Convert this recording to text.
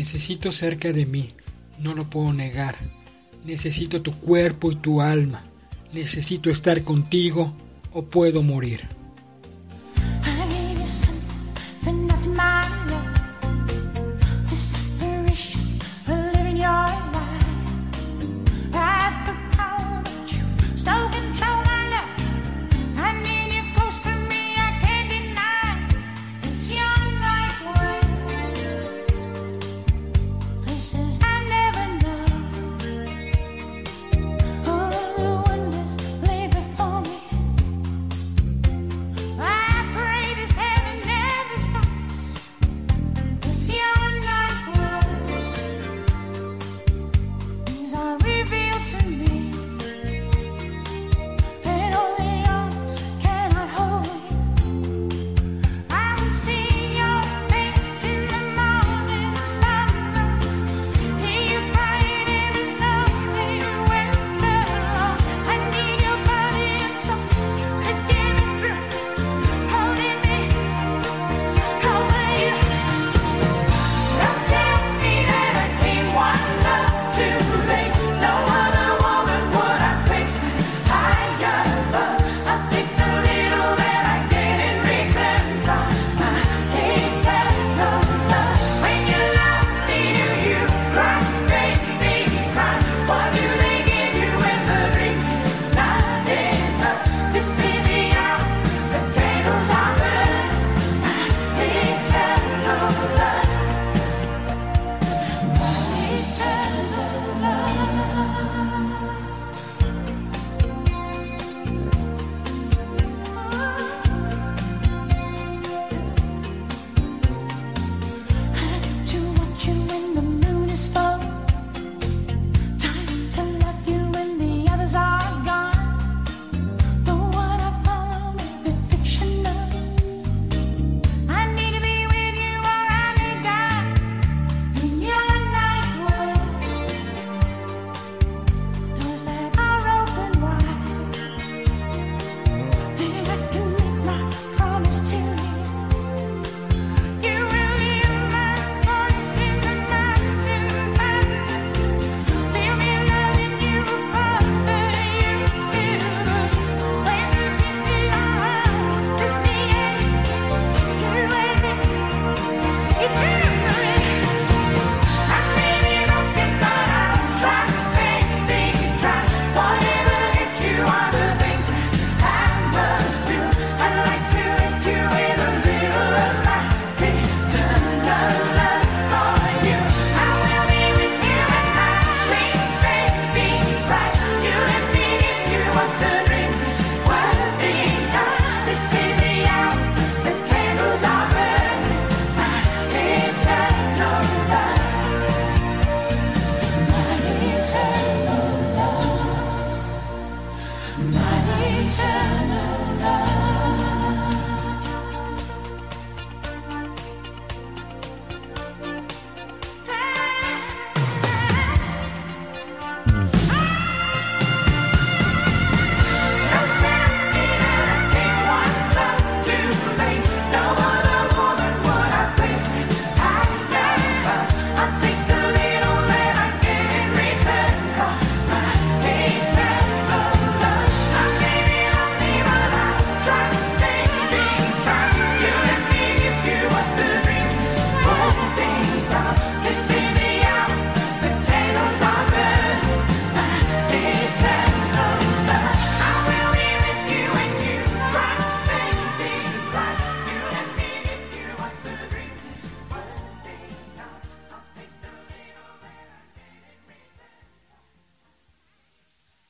necesito cerca de mí, no lo puedo negar. Necesito tu cuerpo y tu alma. Necesito estar contigo o puedo morir. eternal love.